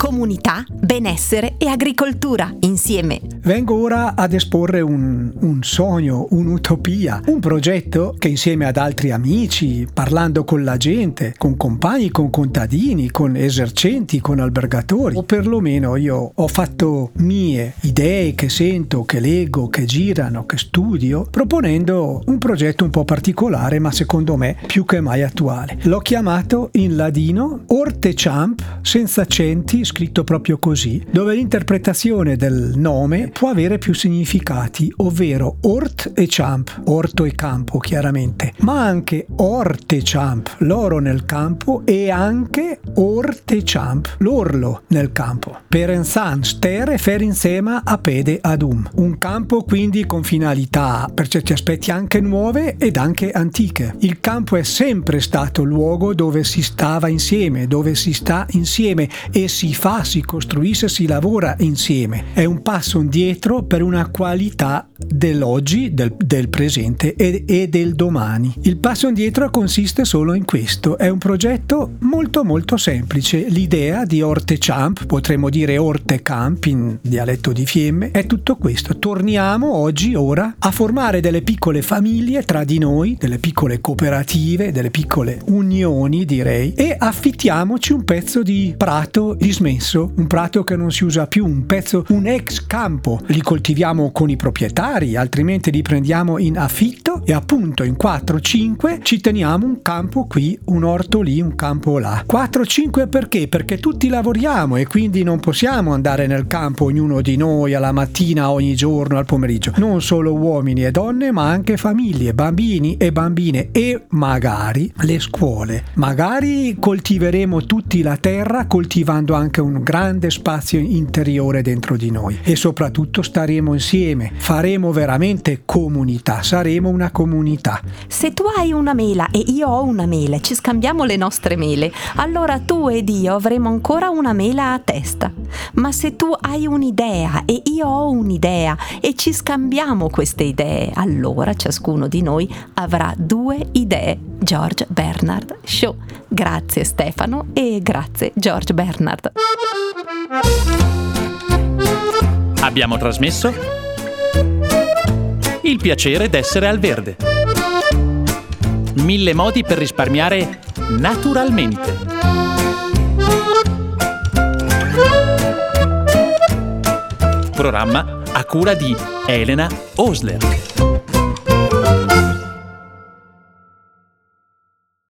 comunità, benessere e agricoltura insieme. Vengo ora ad esporre un, un, sogno, un'utopia, un progetto che insieme ad altri amici, parlando con la gente, con compagni, con contadini, con esercenti, con albergatori, o perlomeno io ho fatto mie idee che sento, che leggo, che girano, che studio, proponendo un progetto un po' particolare, ma secondo me più che mai attuale. L'ho chiamato in ladino Orte Champ, senza accenti, scritto proprio così, dove l'interpretazione del nome può avere più significati, ovvero ort e champ, orto e campo chiaramente, ma anche orte champ, l'oro nel campo e anche orte champ, l'orlo nel campo. Per ensan stere fer insema a pede adum. Un campo quindi con finalità per certi aspetti anche nuove ed anche antiche. Il campo è sempre stato luogo dove si stava insieme, dove si sta insieme e si fa, si costruisce, si lavora insieme. È un passo indietro per una qualità dell'oggi, del, del presente e, e, del domani. Il passo indietro consiste solo in questo. È un progetto molto molto semplice. L'idea di Orte Champ, potremmo dire Orte Camp in dialetto di Fiemme, è tutto questo. Torniamo oggi, ora, a formare delle piccole famiglie tra di noi, delle piccole cooperative, delle piccole unioni direi, e affittiamoci un pezzo di prato dismesso, un prato che non si usa più, un pezzo, un ex campo. Li coltiviamo con i proprietari, altrimenti li prendiamo in affitto e appunto in 4-5 ci teniamo un campo qui, un orto lì, un campo là. 4-5 perché? Perché tutti lavoriamo e quindi non possiamo andare nel campo ognuno di noi alla mattina, ogni giorno, al pomeriggio. Non solo uomini e donne, ma anche famiglie, bambini e bambine e magari le scuole. Magari coltiveremo tutti la terra coltivando anche un grande spazio interiore dentro di noi e soprattutto staremo insieme, faremo veramente comunità, saremo una comunità. Se tu hai una mela e io ho una mela, ci scambiamo le nostre mele, allora tu ed io avremo ancora una mela a testa. Ma se tu hai un'idea e io ho un'idea e ci scambiamo queste idee, allora ciascuno di noi avrà due idee. George Bernard Show. Grazie Stefano e grazie George Bernard. Abbiamo trasmesso Il piacere d'essere al verde. Mille modi per risparmiare naturalmente. Programma a cura di Elena Osler.